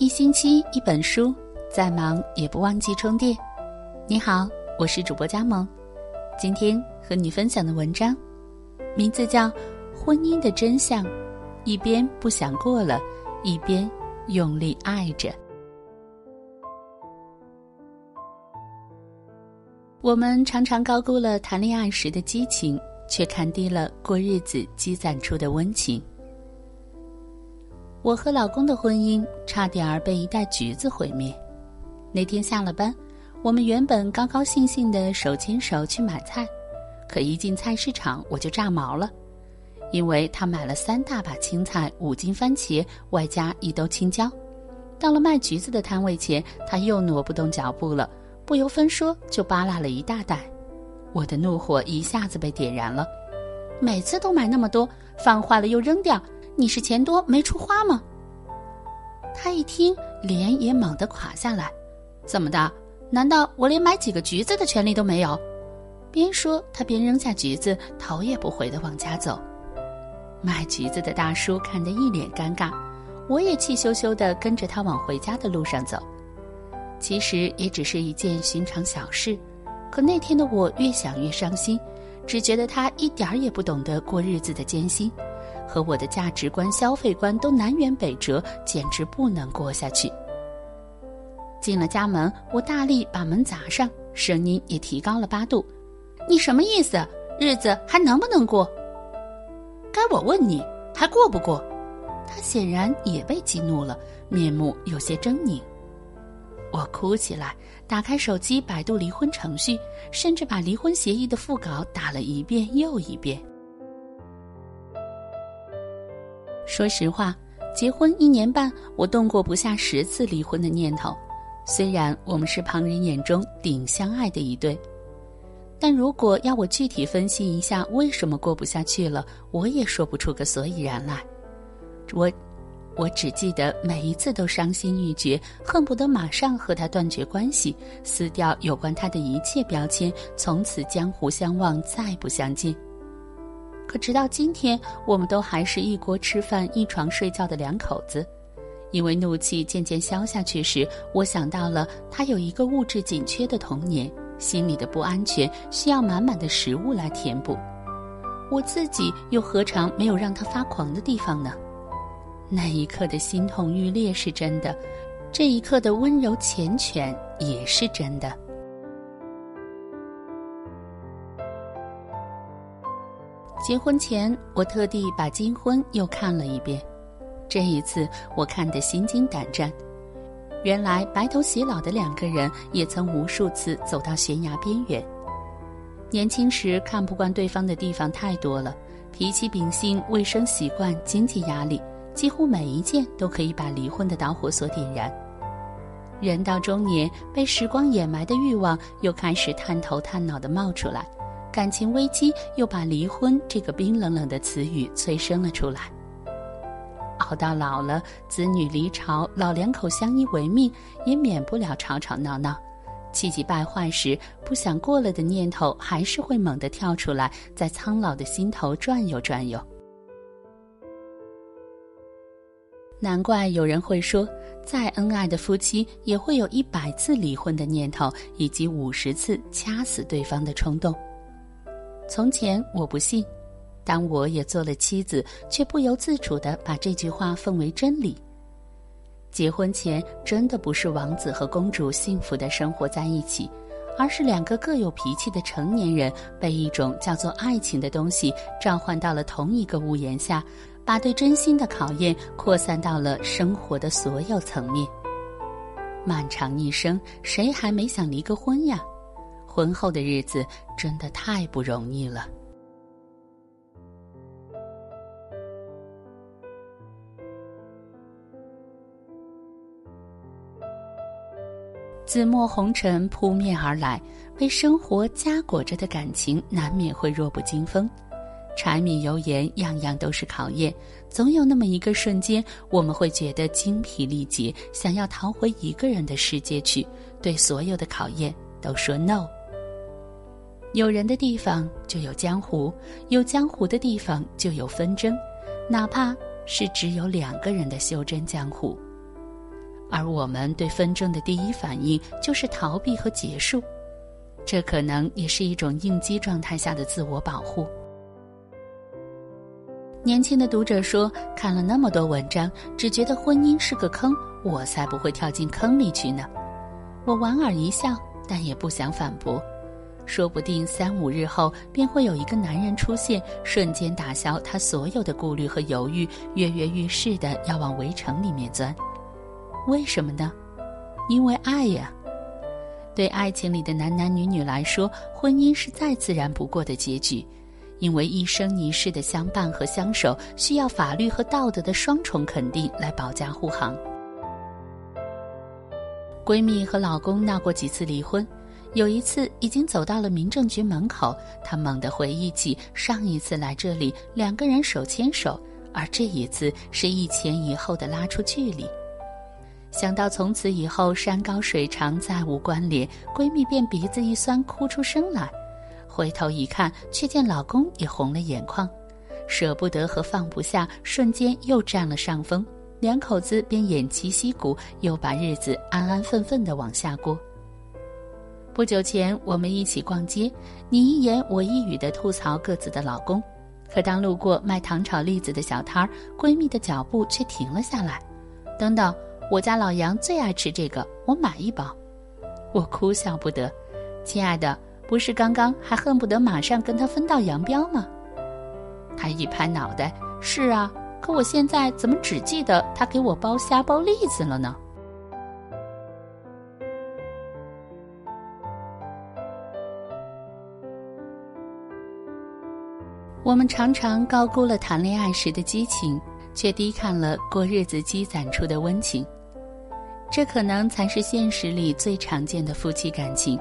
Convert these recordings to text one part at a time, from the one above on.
一星期一本书，再忙也不忘记充电。你好，我是主播佳萌，今天和你分享的文章，名字叫《婚姻的真相》，一边不想过了，一边用力爱着。我们常常高估了谈恋爱时的激情，却看低了过日子积攒出的温情。我和老公的婚姻差点儿被一袋橘子毁灭。那天下了班，我们原本高高兴兴的手牵手去买菜，可一进菜市场我就炸毛了，因为他买了三大把青菜、五斤番茄，外加一兜青椒。到了卖橘子的摊位前，他又挪不动脚步了，不由分说就扒拉了一大袋。我的怒火一下子被点燃了。每次都买那么多，放坏了又扔掉。你是钱多没处花吗？他一听，脸也猛地垮下来。怎么的？难道我连买几个橘子的权利都没有？边说，他边扔下橘子，头也不回的往家走。卖橘子的大叔看得一脸尴尬，我也气羞羞的跟着他往回家的路上走。其实也只是一件寻常小事，可那天的我越想越伤心，只觉得他一点儿也不懂得过日子的艰辛。和我的价值观、消费观都南辕北辙，简直不能过下去。进了家门，我大力把门砸上，声音也提高了八度：“你什么意思？日子还能不能过？”该我问你，还过不过？他显然也被激怒了，面目有些狰狞。我哭起来，打开手机百度离婚程序，甚至把离婚协议的副稿打了一遍又一遍。说实话，结婚一年半，我动过不下十次离婚的念头。虽然我们是旁人眼中顶相爱的一对，但如果要我具体分析一下为什么过不下去了，我也说不出个所以然来。我，我只记得每一次都伤心欲绝，恨不得马上和他断绝关系，撕掉有关他的一切标签，从此江湖相忘，再不相见。可直到今天，我们都还是一锅吃饭、一床睡觉的两口子。因为怒气渐渐消下去时，我想到了他有一个物质紧缺的童年，心里的不安全需要满满的食物来填补。我自己又何尝没有让他发狂的地方呢？那一刻的心痛欲裂是真的，这一刻的温柔缱绻也是真的。结婚前，我特地把《金婚》又看了一遍。这一次，我看得心惊胆战。原来白头偕老的两个人，也曾无数次走到悬崖边缘。年轻时看不惯对方的地方太多了，脾气秉性、卫生习惯、经济压力，几乎每一件都可以把离婚的导火索点燃。人到中年，被时光掩埋的欲望又开始探头探脑的冒出来。感情危机又把离婚这个冰冷冷的词语催生了出来。熬到老了，子女离巢，老两口相依为命，也免不了吵吵闹闹。气急败坏时，不想过了的念头还是会猛地跳出来，在苍老的心头转悠转悠。难怪有人会说，再恩爱的夫妻也会有一百次离婚的念头，以及五十次掐死对方的冲动。从前我不信，当我也做了妻子，却不由自主的把这句话奉为真理。结婚前真的不是王子和公主幸福的生活在一起，而是两个各有脾气的成年人被一种叫做爱情的东西召唤到了同一个屋檐下，把对真心的考验扩散到了生活的所有层面。漫长一生，谁还没想离个婚呀？婚后的日子真的太不容易了。紫陌红尘扑面而来，被生活夹裹着的感情，难免会弱不禁风。柴米油盐，样样都是考验。总有那么一个瞬间，我们会觉得精疲力竭，想要逃回一个人的世界去，对所有的考验都说 no。有人的地方就有江湖，有江湖的地方就有纷争，哪怕是只有两个人的修真江湖。而我们对纷争的第一反应就是逃避和结束，这可能也是一种应激状态下的自我保护。年轻的读者说：“看了那么多文章，只觉得婚姻是个坑，我才不会跳进坑里去呢。”我莞尔一笑，但也不想反驳。说不定三五日后，便会有一个男人出现，瞬间打消他所有的顾虑和犹豫，跃跃欲试的要往围城里面钻。为什么呢？因为爱呀。对爱情里的男男女女来说，婚姻是再自然不过的结局。因为一生一世的相伴和相守，需要法律和道德的双重肯定来保驾护航。闺蜜和老公闹过几次离婚，有一次已经走到了民政局门口，她猛地回忆起上一次来这里，两个人手牵手，而这一次是一前一后的拉出距离。想到从此以后山高水长再无关联，闺蜜便鼻子一酸，哭出声来。回头一看，却见老公也红了眼眶，舍不得和放不下瞬间又占了上风，两口子便偃旗息鼓，又把日子安安分分的往下过。不久前我们一起逛街，你一言我一语的吐槽各自的老公，可当路过卖糖炒栗子的小摊儿，闺蜜的脚步却停了下来。等等，我家老杨最爱吃这个，我买一包。我哭笑不得，亲爱的。不是刚刚还恨不得马上跟他分道扬镳吗？他一拍脑袋：“是啊，可我现在怎么只记得他给我剥虾剥栗子了呢？”我们常常高估了谈恋爱时的激情，却低看了过日子积攒出的温情。这可能才是现实里最常见的夫妻感情。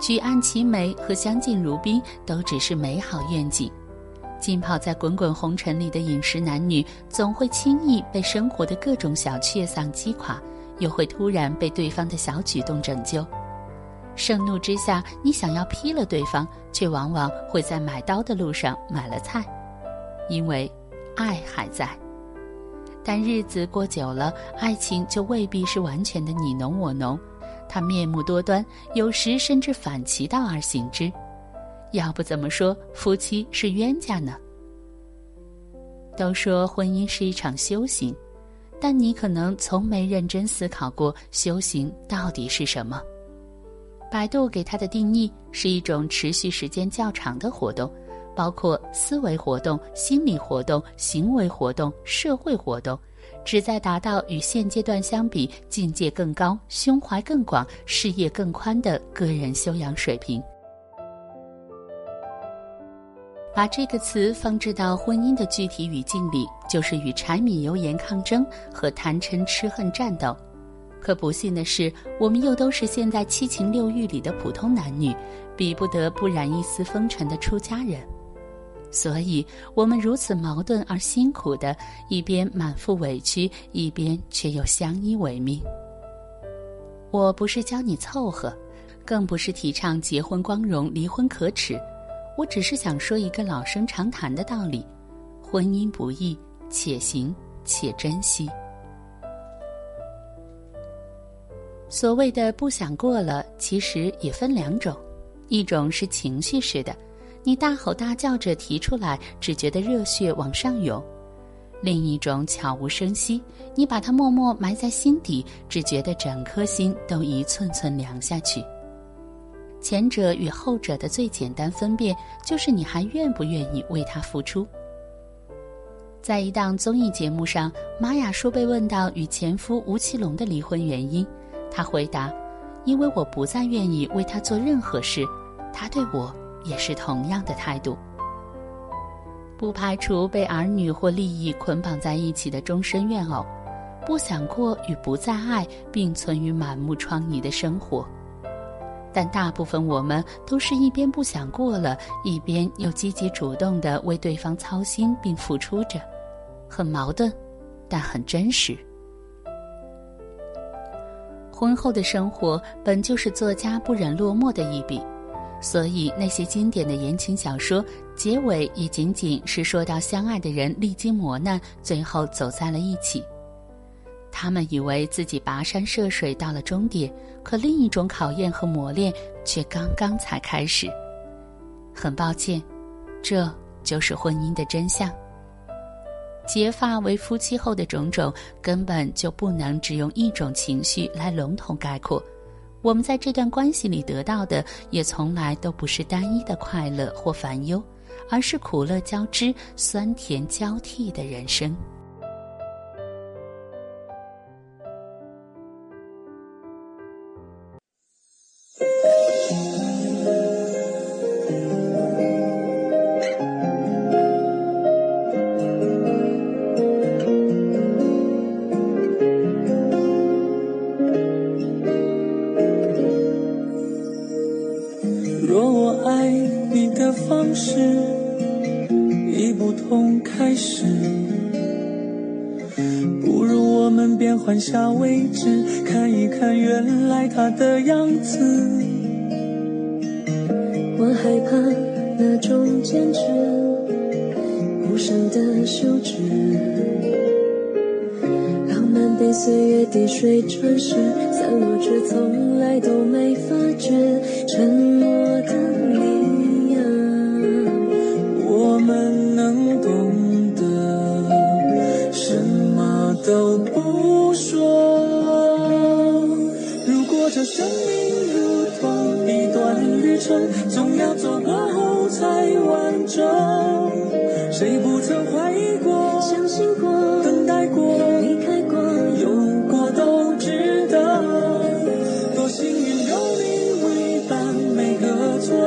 举案齐眉和相敬如宾都只是美好愿景，浸泡在滚滚红尘里的饮食男女，总会轻易被生活的各种小确丧击垮，又会突然被对方的小举动拯救。盛怒之下，你想要劈了对方，却往往会在买刀的路上买了菜，因为爱还在。但日子过久了，爱情就未必是完全的你侬我侬。他面目多端，有时甚至反其道而行之。要不怎么说夫妻是冤家呢？都说婚姻是一场修行，但你可能从没认真思考过修行到底是什么。百度给它的定义是一种持续时间较长的活动，包括思维活动、心理活动、行为活动、社会活动。旨在达到与现阶段相比境界更高、胸怀更广、视野更宽的个人修养水平。把这个词放置到婚姻的具体语境里，就是与柴米油盐抗争和贪嗔痴恨战斗。可不幸的是，我们又都是现在七情六欲里的普通男女，比不得不染一丝风尘的出家人。所以，我们如此矛盾而辛苦的，一边满腹委屈，一边却又相依为命。我不是教你凑合，更不是提倡结婚光荣、离婚可耻。我只是想说一个老生常谈的道理：婚姻不易，且行且珍惜。所谓的不想过了，其实也分两种，一种是情绪式的。你大吼大叫着提出来，只觉得热血往上涌；另一种悄无声息，你把它默默埋在心底，只觉得整颗心都一寸寸凉下去。前者与后者的最简单分辨，就是你还愿不愿意为他付出。在一档综艺节目上，玛雅说被问到与前夫吴奇隆的离婚原因，他回答：“因为我不再愿意为他做任何事，他对我。”也是同样的态度，不排除被儿女或利益捆绑在一起的终身怨偶，不想过与不再爱并存于满目疮痍的生活。但大部分我们都是一边不想过了，一边又积极主动的为对方操心并付出着，很矛盾，但很真实。婚后的生活本就是作家不忍落寞的一笔。所以，那些经典的言情小说结尾也仅仅是说到相爱的人历经磨难，最后走在了一起。他们以为自己跋山涉水到了终点，可另一种考验和磨练却刚刚才开始。很抱歉，这就是婚姻的真相。结发为夫妻后的种种，根本就不能只用一种情绪来笼统概括。我们在这段关系里得到的，也从来都不是单一的快乐或烦忧，而是苦乐交织、酸甜交替的人生。从开始，不如我们变换下位置，看一看原来他的样子。我害怕那种坚持，无声的休止。浪漫被岁月滴水穿石，散落却从来都没发觉。沉默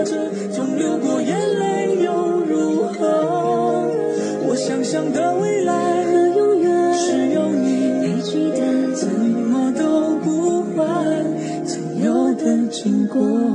总流过眼泪又如何？我想象的未来和永远是有你陪记得，怎么都不换。曾有的经过。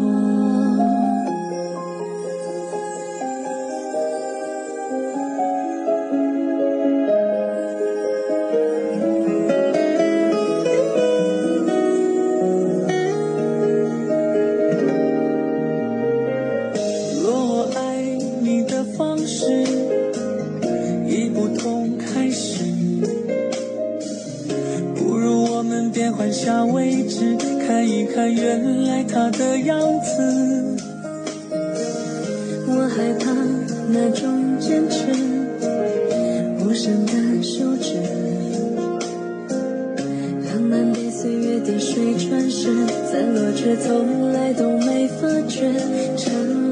浪漫被岁月滴水穿石散落却从来都没发觉沉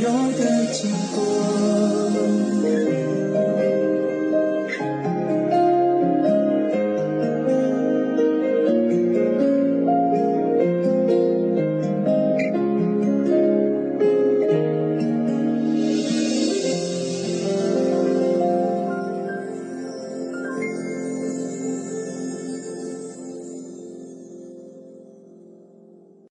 有的经过。